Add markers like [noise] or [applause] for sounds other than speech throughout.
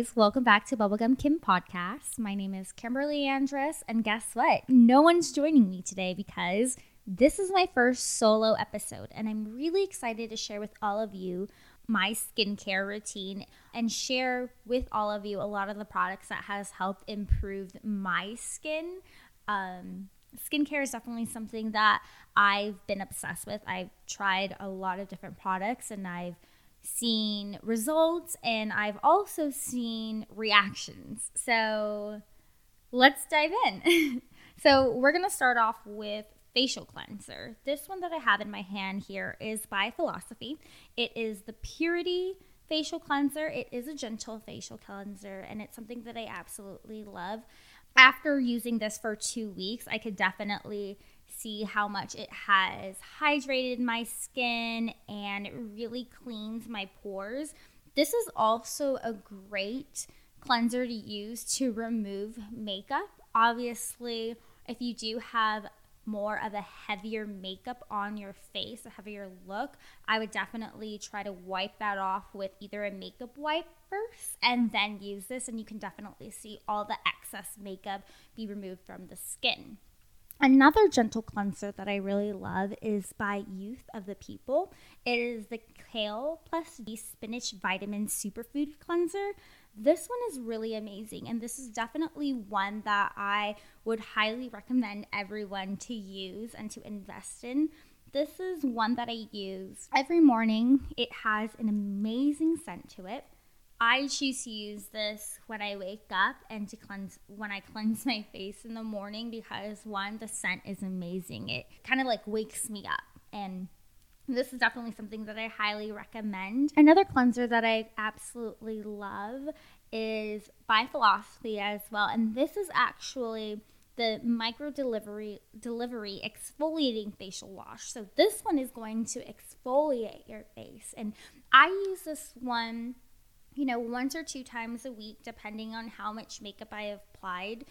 guys. Welcome back to Bubblegum Kim Podcast. My name is Kimberly Andress, and guess what? No one's joining me today because this is my first solo episode, and I'm really excited to share with all of you my skincare routine and share with all of you a lot of the products that has helped improve my skin. Um, skincare is definitely something that I've been obsessed with. I've tried a lot of different products and I've seen results and I've also seen reactions. So let's dive in. [laughs] so we're going to start off with facial cleanser. This one that I have in my hand here is by Philosophy. It is the Purity facial cleanser. It is a gentle facial cleanser and it's something that I absolutely love. After using this for 2 weeks, I could definitely see how much it has hydrated my skin and really cleans my pores. This is also a great cleanser to use to remove makeup. Obviously, if you do have more of a heavier makeup on your face, a heavier look, I would definitely try to wipe that off with either a makeup wipe first and then use this, and you can definitely see all the excess makeup be removed from the skin. Another gentle cleanser that I really love is by Youth to the People. It is the Kale plus D Spinach Vitamin Superfood Cleanser. This one is really amazing, and this is definitely one that I would highly recommend everyone to use and to invest in. This is one that I use every morning. It has an amazing scent to it. I choose to use this when I wake up and to cleanse when I cleanse [laughs] my face in the morning because one, the scent is amazing. It kind of like wakes me up and this is definitely something that I highly recommend. Another cleanser that I absolutely love is by Philosophy as well. And this is actually the micro delivery delivery exfoliating facial wash. So this one is going to exfoliate your face. And I use this one you know, once or two times a week, depending on how much makeup I have applied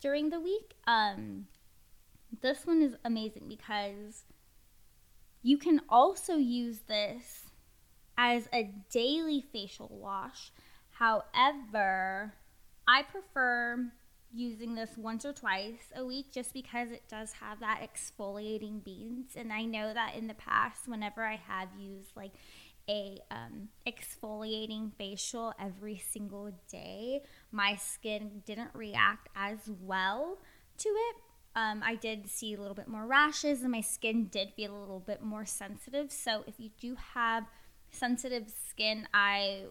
during the week. Um, this one is amazing because you can also use this as a daily facial wash. However, I prefer using this once or twice a week just because it does have that exfoliating beads and I know that in the past whenever I have used like a um, exfoliating facial every single day, my skin didn't react as well to it. Um, I did see a little bit more rashes, and my skin did feel a little bit more sensitive. So, if you do have sensitive skin, I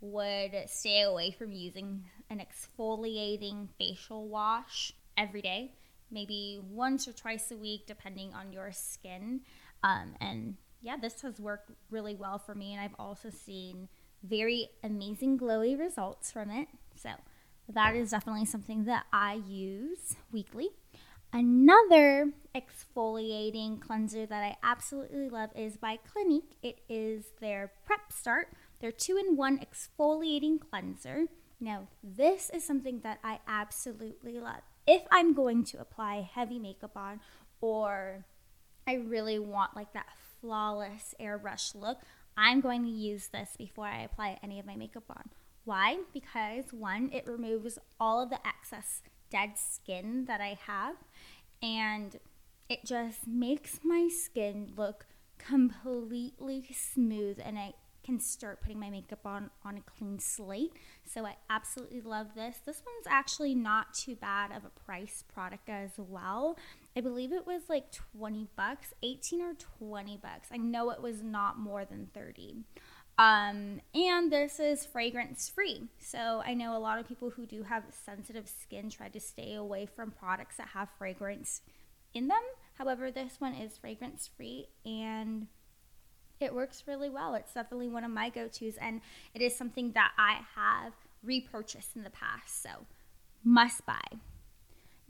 would stay away from using an exfoliating facial wash every day, maybe once or twice a week, depending on your skin. Um, and yeah, this has worked really well for me, and I've also seen very amazing glowy results from it. So that is definitely something that I use weekly. Another exfoliating cleanser that I absolutely love is by Clinique. It is their Pep-Start, their two in one exfoliating cleanser. Now, this is something that I absolutely love. If I'm going to apply heavy makeup on, or I really want like that flawless airbrush look, I'm going to use this before I apply any of my makeup on. Why? Because one, it removes all of the excess dead skin that I have, and it just makes my skin look completely smooth and I can start putting my makeup on on a clean slate. So I absolutely love this. This one's actually not too bad of a price product as well. I believe it was like 20 bucks, 18 or 20 bucks. I know it was not more than 30. Um, and this is fragrance free. So I know a lot of people who do have sensitive skin try to stay away from products that have fragrance in them. However, this one is fragrance free and it works really well. It's definitely one of my go tos, and it is something that I have repurchased in the past. So, must buy.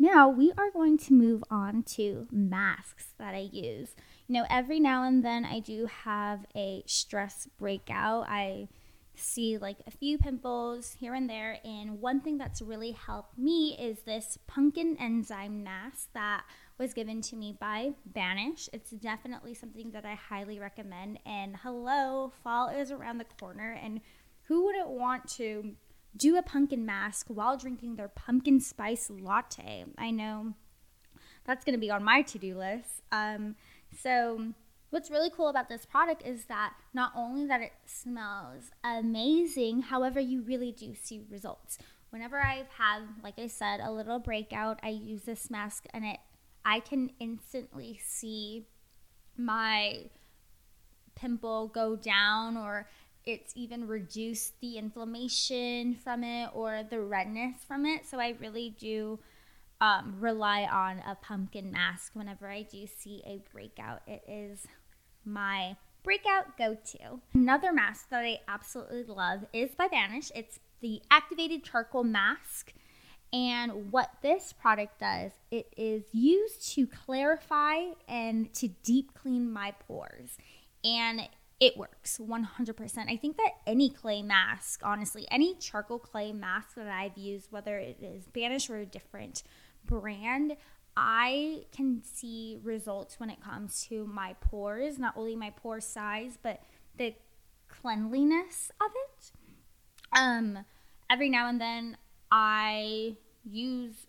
Now we are going to move on to masks that I use. You know, every now and then I do have a stress breakout. I see like a few pimples here and there. And one thing that's really helped me is this pumpkin enzyme mask that was given to me by Banish. It's definitely something that I highly recommend. And hello, fall is around the corner. And who wouldn't want to do a pumpkin mask while drinking their pumpkin spice latte. I know that's going to be on my to do list. Um, so, what's really cool about this product is that not only that it smells amazing, however, you really do see results. Whenever I've had, like I said, a little breakout, I use this mask and it I can instantly see my pimple go down or it's even reduced the inflammation from it or the redness from it. So I really do um, rely on a pumpkin mask whenever I do see a breakout. It is my breakout go to. Another mask that I absolutely love is by Banish. It's the activated charcoal mask. And what this product does, it is used to clarify and to deep clean my pores. And it works 100%. I think that any clay mask, honestly, any charcoal clay mask that I've used, whether it is Banish or a different brand, I can see results when it comes to my pores, not only my pore size, but the cleanliness of it. Um, every now and then I use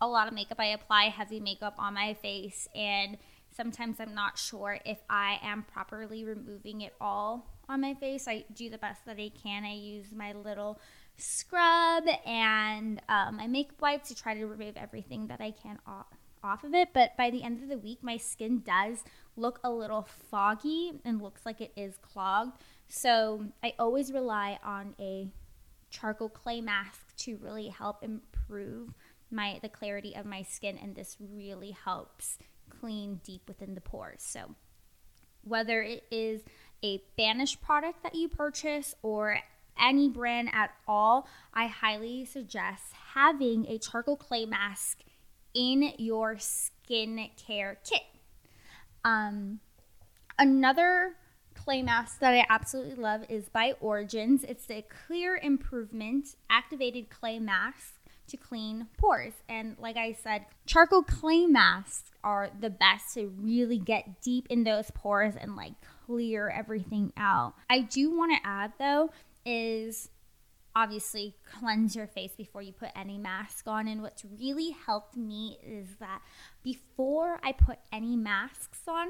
a lot of makeup. I apply heavy makeup on my face and sometimes I'm not sure if I am properly removing it all on my face. I do the best that I can. I use my little scrub and um, my makeup wipes to try to remove everything that I can off, off of it. But by the end of the week, my skin does look a little foggy and looks like it is clogged. So I always rely on a charcoal clay mask to really help improve my the clarity of my skin and this really helps clean deep within the pores. So, whether it is a Banish product that you purchase or any brand at all, I highly suggest having a charcoal clay mask in your skincare kit. Um, another clay mask that I absolutely love is by Origins. It's a clear improvement activated clay mask to clean pores. And like I said, charcoal clay masks are the best to really get deep in those pores and like clear everything out. I do want to add though is obviously cleanse your face before you put any mask on. And what's really helped me is that before I put any masks on,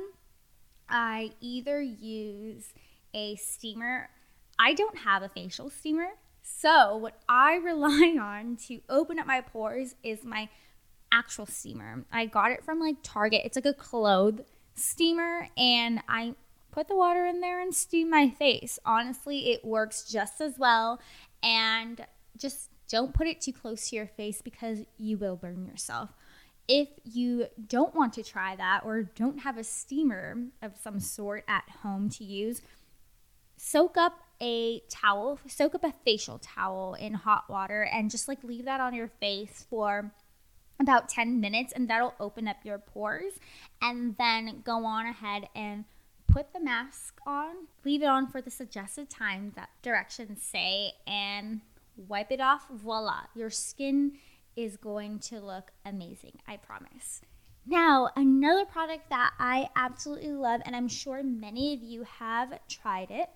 I either use a steamer. I don't have a facial steamer. So, what I rely [laughs] on to open up my pores is my actual steamer. I got it from like Target. It's like a clothes steamer, and I put the water in there and steam my face. Honestly, it works just as well. And just don't put it too close to your face because you will burn yourself. If you don't want to try that or don't have a steamer of some sort at home to use, soak up a towel, soak up a facial towel in hot water and just like leave that on your face for about 10 minutes and that'll open up your pores. And then go on ahead and put the mask on leave it on for the suggested time that directions say and wipe it off. Voila your skin is going to look amazing i promise. Now another product that i absolutely love and i'm sure many of you have tried it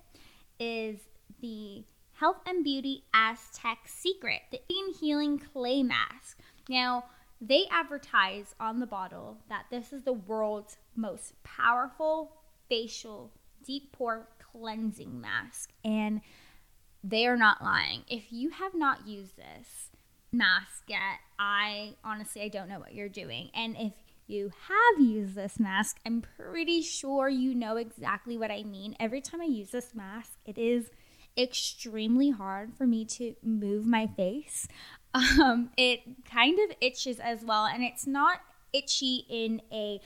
is the health and beauty aztec secret the In healing clay mask now they advertise on the bottle that this is the world's most powerful facial deep pore cleansing mask. And they are not lying. If you have not used this mask yet, I honestly I don't know what you're doing. And if you have used this mask, I'm pretty sure you know exactly what I mean. Every time I use this mask, it is extremely hard for me to move my face. [laughs] Um, it kind of itches as well, and it's not itchy in a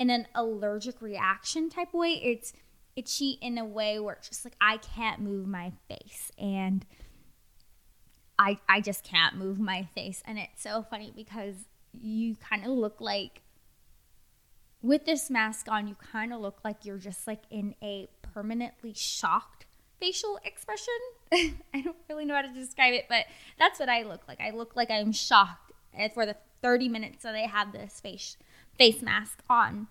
in an allergic reaction type way. It's itchy in a way where it's just like I can't move my face and I I just can't move my face and it's so funny because you kind of look like with this mask on you kind of look like you're just like in a permanently shocked facial expression. [laughs] I don't really know how to describe it, but that's what I look like. I look like I'm shocked for the 30 minutes that I have this face face mask on.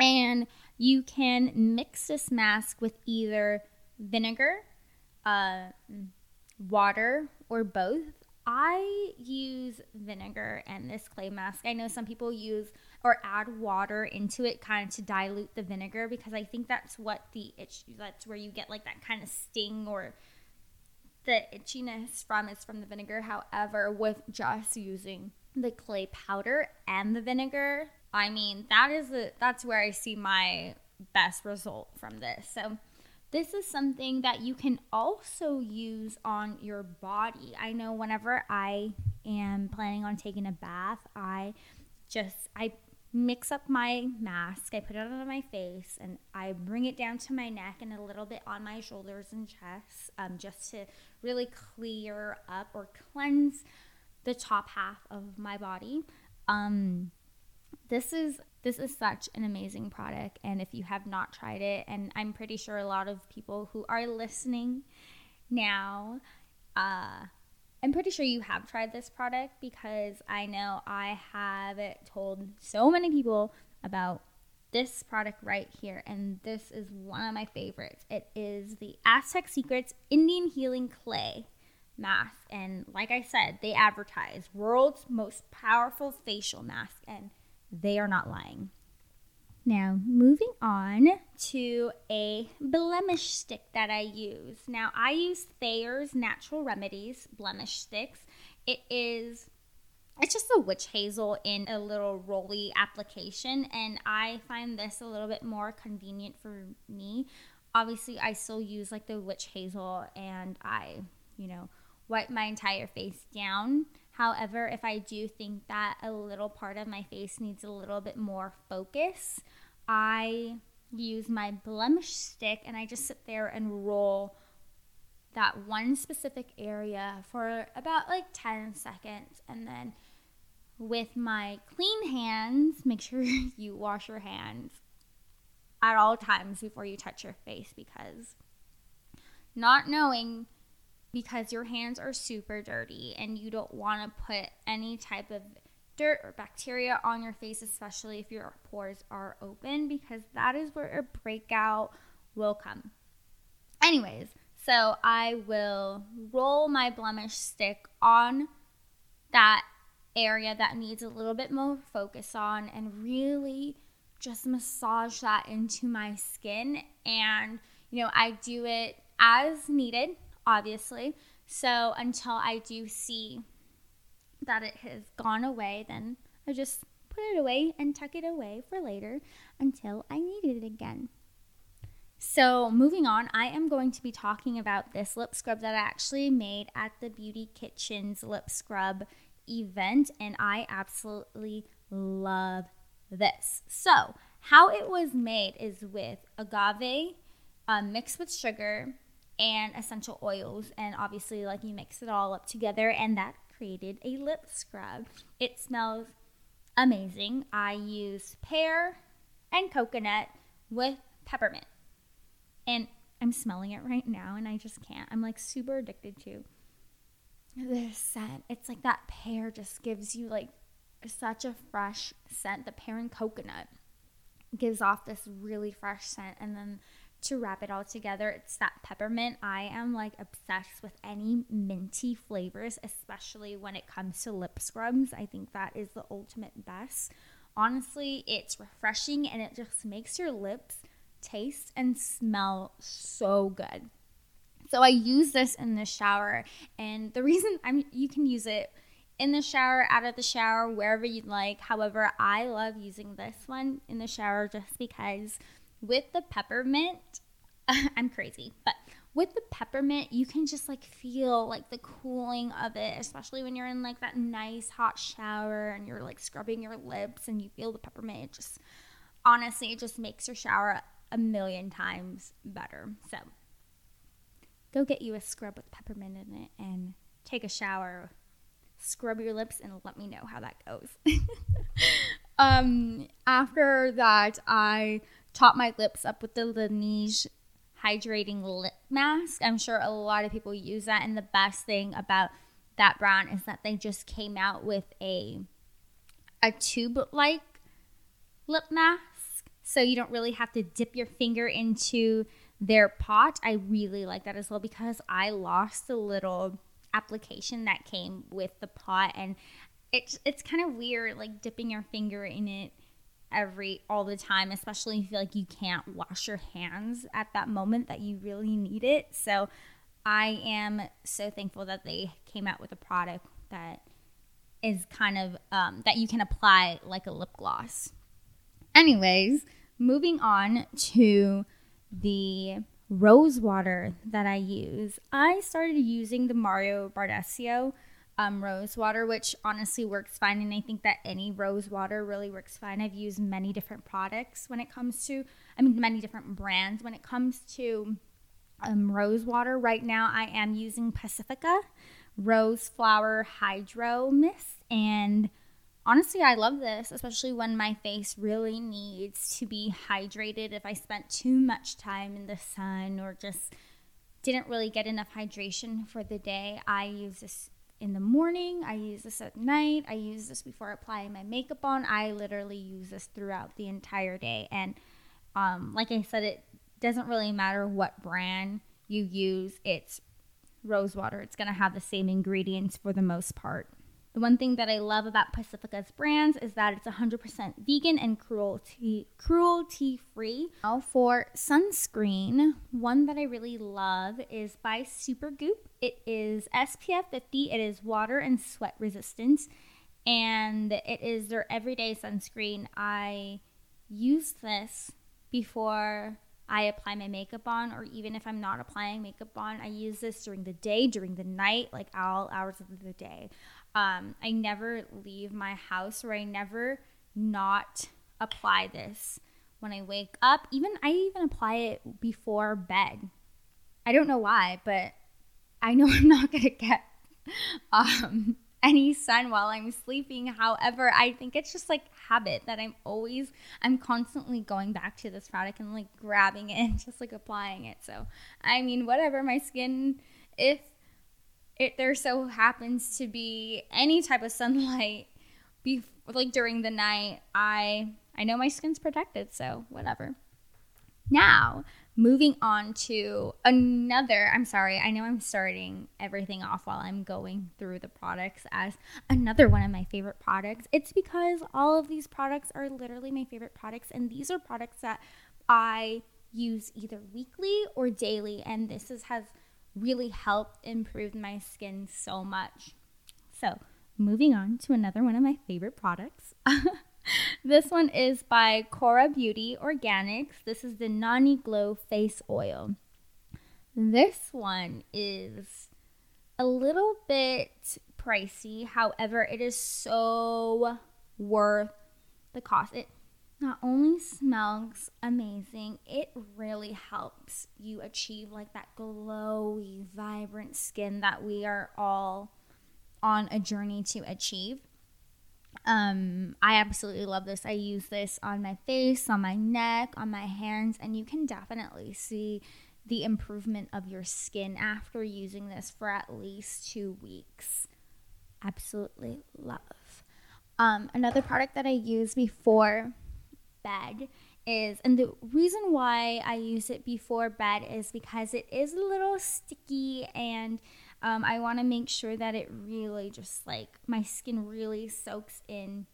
And you can mix this mask with either vinegar, uh, water or both. I use vinegar and this clay mask. I know some people use or add water into it kind of to dilute the vinegar because I think that's what the itch that's where you get like that kind of sting or the itchiness from is from the vinegar. However, with just using the clay powder and the vinegar, I mean, that is the that's where I see my best result from this. So this is something that you can also use on your body. I know whenever I am planning on taking a bath, I just I mix up my mask, I put it on my face, and I bring it down to my neck and a little bit on my shoulders and chest, um, just to really clear up or cleanse the top half of my body. Um, this is this is such an amazing product and if you have not tried it and i'm pretty sure a lot of people who are listening now uh, i'm pretty sure you have tried this product because i know i have told so many people about this product right here and this is one of my favorites. It is the aztec secrets indian healing clay mask and like i said they advertise world's most powerful facial mask and they are not lying. Now, moving on to a blemish stick that I use. Now, I use Thayer's Natural Remedies blemish sticks. It is it's just a witch hazel in a little rolly application and I find this a little bit more convenient for me. Obviously, I still use like the witch hazel and I, you know, wipe my entire face down However, if I do think that a little part of my face needs a little bit more focus, I use my blemish stick and I just sit there and roll that one specific area for about like 10 seconds. And then with my clean hands, make sure [laughs] you wash your hands at all times before you touch your face because not knowing because your hands are super dirty and you don't want to put any type of dirt or bacteria on your face, especially if your pores are open, because that is where a breakout will come. Anyways, so I will roll my blemish stick on that area that needs a little bit more focus on and really just massage that into my skin. And, you know, I do it as needed obviously. So until I do see that it has gone away, then I just put it away and tuck it away for later until I need it again. So, moving on, I am going to be talking about this lip scrub that I actually made at the Beauty Kitchen's lip scrub event, and I absolutely love this. So, how it was made is with agave um, mixed with sugar, and essential oils. And obviously, like you mix it all up together, and that created a lip scrub. It smells amazing. I use pear and coconut with peppermint. And I'm smelling it right now, and I just can't. I'm like super addicted to this scent. It's like that pear just gives you like such a fresh scent. The pear and coconut gives off this really fresh scent, and then to wrap it all together, it's that peppermint. I am like obsessed with any minty flavors, especially when it comes to lip scrubs. I think that is the ultimate best. Honestly, it's refreshing and it just makes your lips taste and smell so good. So I use this in the shower, and the reason I'm you can use it in the shower, out of the shower, wherever you'd like. However, I love using this one in the shower just because with the peppermint, [laughs] I'm crazy, but with the peppermint, you can just like feel like the cooling of it, especially when you're in like that nice hot shower and you're like scrubbing your lips and you feel the peppermint. It just honestly, it just makes your shower a million times better. So go get you a scrub with peppermint in it and take a shower, scrub your lips, and let me know how that goes. [laughs] um, after that, I top my lips up with the Laneige hydrating lip mask. I'm sure a lot of people use that, and the best thing about that brand is that they just came out with a a tube like lip mask, so you don't really have to dip your finger into their pot, I really like that as well because I lost the little application that came with the pot and it's it's kind of weird like dipping your finger in it every all the time especially if you feel like you can't wash your hands at that moment that you really need it so i am so thankful that they came out with a product that is kind of um, that you can apply like a lip gloss anyways moving on to the rose water that I use. I started using the Mario Badescu um, rose water, which honestly works fine. And I think that any rose water really works fine. I've used many different products when it comes to, I mean, many different brands. When it comes to um, rose water, right now I am using Pacifica Rose Flower Hydro Mist. And honestly, I love this, especially when my face really needs to be hydrated. If I spent too much time in the sun or just didn't really get enough hydration for the day, I use this in the morning, I use this at night, I use this before applying my makeup on. I literally use this throughout the entire day. And um, like I said, it doesn't really matter what brand you use, it's rose water. It's going to have the same ingredients for the most part. The one thing that I love about Pacifica's brands is that it's 100% vegan and cruelty cruelty free. Now for sunscreen, one that I really love is by Supergoop. It is SPF 50. It is water and sweat resistant, and it is their everyday sunscreen. I use this before I apply my makeup on, or even if I'm not applying makeup on, I use this during the day, during the night, like all hours of the day. Um, I never leave my house or I never not apply this when I wake up. Even I even apply it before bed. I don't know why, but I know [laughs] I'm not gonna get um, [laughs] any sun while I'm sleeping. However, I think it's just like habit that I'm always I'm constantly going back to this product and like grabbing it and just like applying it. So I mean, whatever my skin, if it there so happens to be any type of sunlight be like during the night i i know my skin's protected so whatever. Now moving on to another i'm sorry i know i'm starting everything off while i'm going through the products as another one of my favorite products. It's because all of these products are literally my favorite products and these are products that i use either weekly or daily and this is has really helped improve my skin so much. So, moving on to another one of my favorite products. [laughs] this one is by Kora Beauty Organics. This is the Noni Glow Face Oil. This one is a little bit pricey. However, it is so worth the cost. It not only smells amazing, it really helps you achieve like that glowy, vibrant skin that we are all on a journey to achieve. Um, I absolutely love this. I use this on my face, on my neck, on my hands, and you can definitely see the improvement of your skin after using this for at least two weeks. Absolutely love. Um, another product that I use before bed is, and the reason why I use it before bed is because it is a little sticky and um, I want to make sure that it really just like my skin really soaks in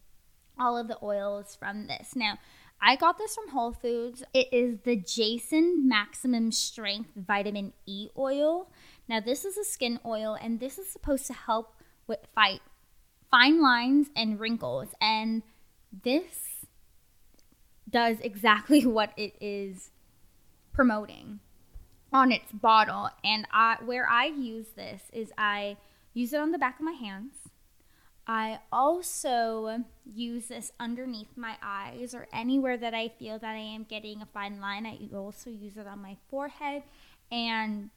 all of the oils from this. Now, I got this from Whole Foods. It is the Jason Maximum Strength Vitamin E oil. Now, this is a skin oil and this is supposed to help with fight fine lines and wrinkles. And this does exactly [laughs] what it is promoting on its bottle. And I where I use this is I use it on the back of my hands. I also use this underneath my eyes or anywhere that I feel that I am getting a fine line. I also use it on my forehead and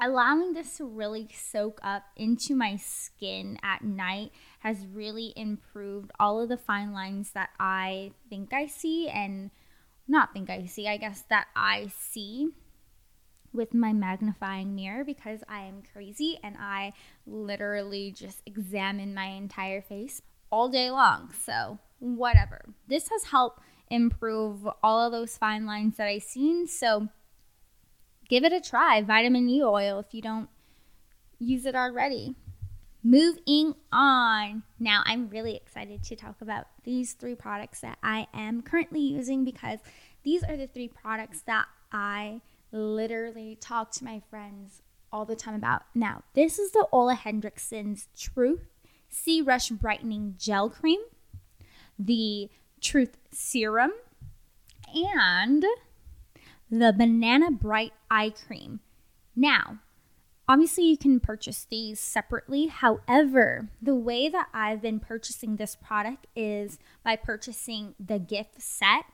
allowing this to really soak up into my skin at night has really improved all of the fine lines that I think I see and not think I see, I guess that I see with my magnifying mirror because I am crazy and I literally just examine my entire face all day long. So, whatever. This has helped improve all of those fine lines that I've seen. So, give it a try. Vitamin E oil if you don't use it already. Moving on. Now, I'm really excited to talk about these three products that I am currently using because these are the three products that I literally talk to my friends all the time about. Now, this is the Ole Henriksen's Truth C-Rush Brightening Gel Cream, the Truth Serum, and the Banana Bright Eye Cream. Now, obviously, you can purchase these separately. However, the way that I've been purchasing this product is by purchasing the gift set,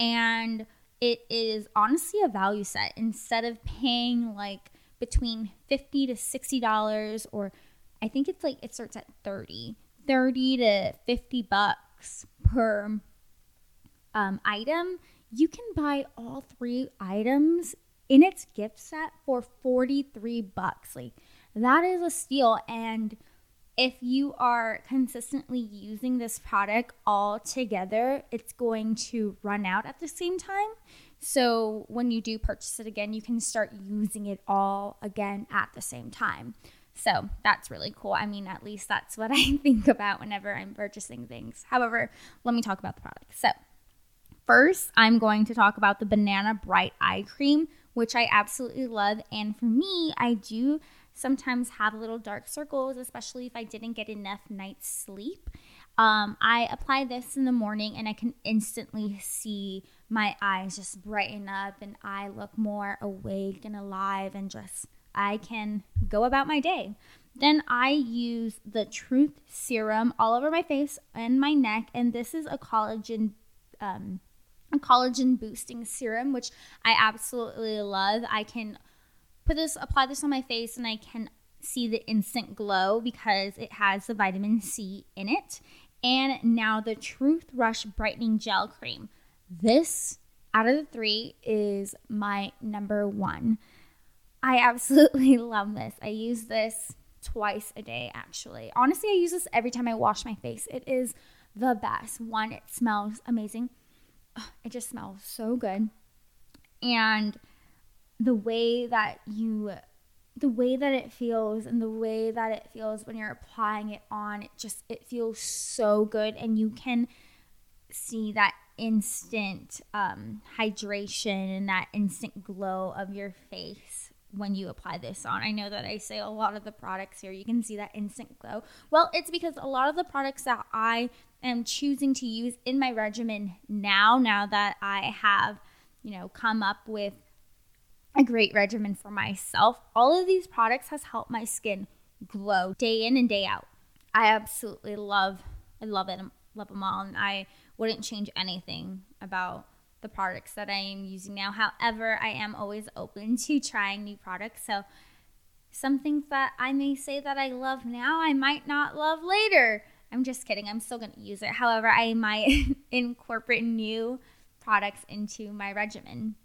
and it is honestly a value set. Instead of paying like between 50 to $60 or I think it's like it starts at 30, 30 to 50 bucks per um, item you can buy all three items in its gift set for 43 bucks. Like that is a steal and if you are consistently using this product all together, it's going to run out at the same time. So when you do purchase it again, you can start using it all again at the same time. So that's really cool. I mean, at least that's what [laughs] I think about whenever I'm purchasing things. However, let me talk about the product. So, First, I'm going to talk about the Banana Bright Eye Cream, which I absolutely love. And for me, I do sometimes have little dark circles, especially if I didn't get enough night's sleep. Um, I apply this in the morning and I can instantly see my eyes just brighten up and I look more awake and alive and just I can go about my day. Then I use the Truth Serum all over my face and my neck, and this is a collagen um, collagen boosting serum, which I absolutely love. I can put this, apply this on my face, and I can see the instant glow because it has the vitamin C in it. And now the Truth Rush Brightening Gel Cream. This out of the three is my number one. I absolutely [laughs] love this. I use this twice a day, actually. Honestly, I use this every time I wash my face. It is the best. One, it smells amazing it just smells so good. And the way that you the way that it feels and the way that it feels when you're applying it on it just it feels so good and you can see that instant um, hydration and that instant glow of your face when you apply this on. I know that I say a lot of the products here, you can see that instant glow. Well, it's because a lot of the products that I am choosing to use in my regimen now, now that I have, you know, come up with a great regimen for myself. All of these products has helped my skin glow day in and day out. I absolutely love I love it. Love them all and I wouldn't change anything about the products that I am using now. However, I am always open to trying new products. So some things that I may say that I love now, I might not love later. I'm just kidding. I'm still going to use it. However, I might [laughs] incorporate new products into my regimen.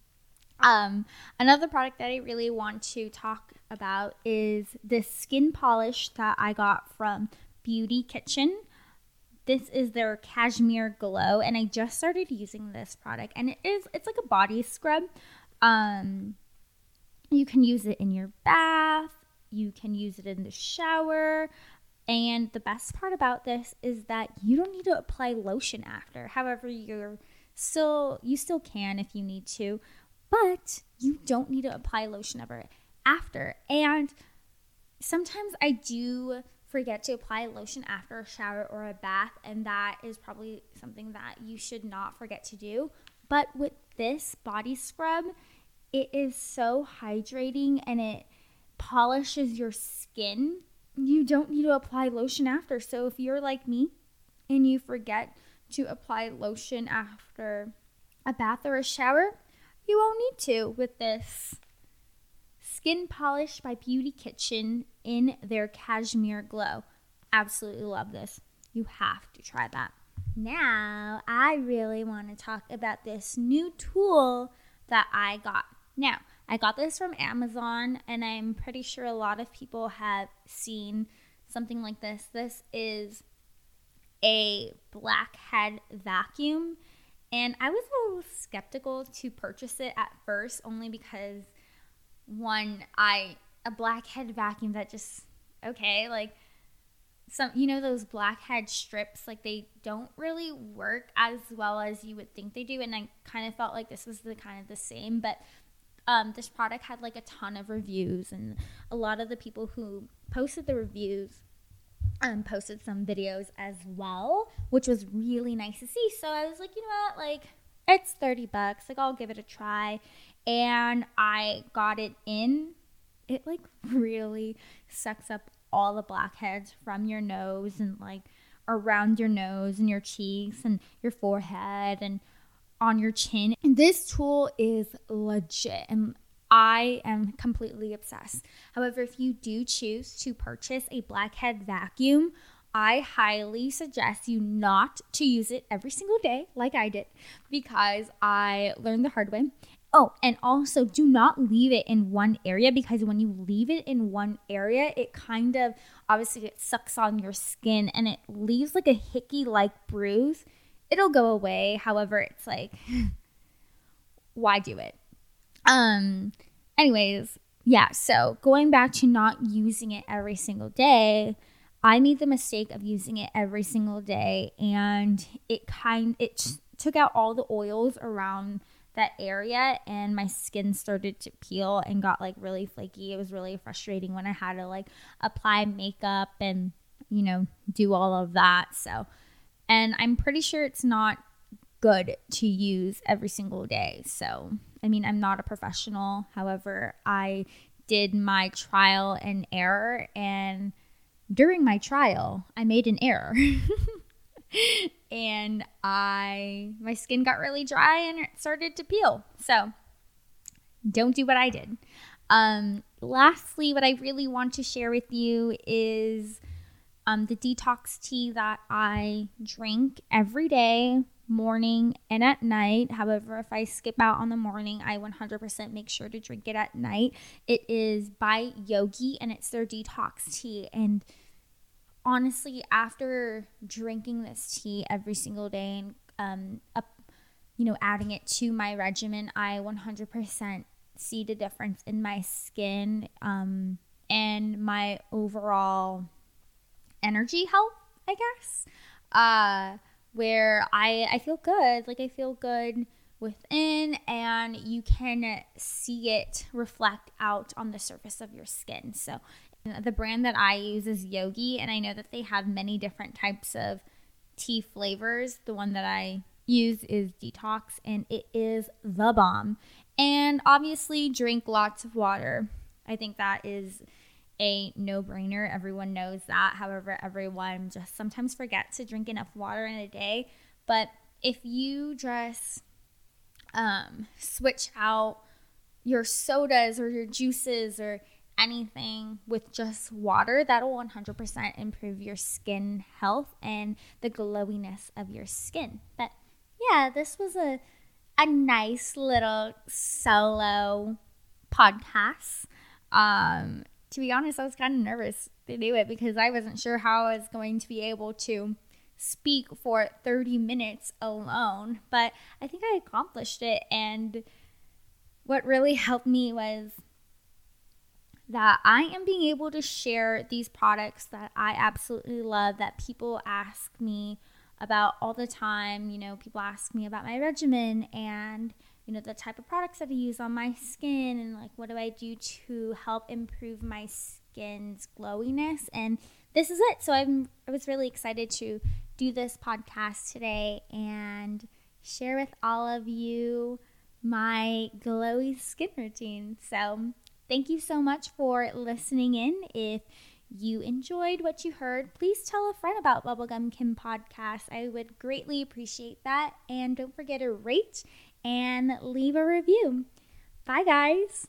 Um, another product that I really want to talk about is this skin polish that I got from Beauty Kitchen. This is their Cashmere Glow, and I just started using this product, and it is it's like a body scrub. Um, you can use it in your bath. You can use it in the shower. And the best part about this is that you don't need to apply lotion after. However, you're still you still can if you need to, but you don't need to apply lotion ever after. And sometimes I do forget to apply lotion after a shower or a bath, and that is probably something that you should not forget to do. But with this body scrub, it is so hydrating and it polishes your skin you don't need to apply lotion after. So if you're like me and you forget to apply lotion after a bath or a shower, you won't need to with this Skin Polish by Beauty Kitchen in their Cashmere Glow. Absolutely love this. You have to try that. Now, I really want to talk about this new tool that I got. Now, I got this from Amazon, and I'm pretty sure a lot of people have seen something like this. This is a blackhead vacuum, and I was a little skeptical to purchase it at first, only because one I a blackhead vacuum that just okay, like some you know those blackhead strips like they don't really work as well as you would think they do and I kind of felt like this was the kind of the same but um, this product had like a ton of reviews and a lot of the people who posted the reviews um, posted some videos as well which was really nice to see. So I was like you know what? Like it's 30 bucks. Like I'll give it a try. And I got it in. It like really sucks up all the blackheads from your nose and like around your nose and your cheeks and your forehead and on your chin. And this tool is legit and I am completely obsessed. However, if you do choose to purchase a blackhead vacuum, I highly suggest you not to use it every single day like I did because I learned the hard way Oh, and also do not leave it in one area because when you leave it in one area, it kind of obviously it sucks on your skin and it leaves like a hickey like bruise. It'll go away. However, it's like [laughs] why do it? Um anyways, yeah, so going back to not using it every single day, I made the mistake of using it every single day and it kind it took out all the oils around that area and my skin started to peel and got like really flaky. It was really frustrating when I had to like apply makeup and, you know, do all of that. So, and I'm pretty sure it's not good to use every single day. So, I mean, I'm not a professional. However, I did my trial and error and during my trial, I made an error. [laughs] and I my skin got really dry and it started to peel. So don't do what I did. Um, lastly, what I really want to share with you is um, the detox tea that I drink every day, morning and at night. However, if I skip out on the morning, I 100% make sure to drink it at night. It is by Yogi and it's their detox tea. And honestly, after drinking this tea every single day and um, up, you know, adding it to my regimen, I 100% see the difference in my skin um, and my overall energy health, I guess. Uh, where I I feel good, like I feel good within, and you can see it reflect out on the surface of your skin. So the brand that I use is Yogi, and I know that they have many different types of tea flavors. The one that I use is Detox, and it is the bomb. And obviously, drink lots of water. I think that is a no brainer. Everyone knows that. However, everyone just sometimes forgets to drink enough water in a day. But if you just um, switch out your sodas or your juices or anything with just water, that'll 100% improve your skin health and the glowiness of your skin. But yeah, this was a a nice little solo podcast. Um, to be honest, I was kind of nervous to do it because I wasn't sure how I was going to be able to speak for 30 minutes alone, but I think I accomplished it. And what really helped me was that I am being able to share these products that I absolutely love that people ask me about all the time. You know, people ask me about my regimen and, you know, the type of products that I use on my skin and like what do I do to help improve my skin's glowiness. And this is it. So I'm I was really excited to do this podcast today and share with all of you my glowy skin routine. So Thank you so much for listening in. If you enjoyed what you heard, please tell a friend about Bubblegum Kim podcast. I would greatly appreciate that. And don't forget to rate and leave a review. Bye, guys.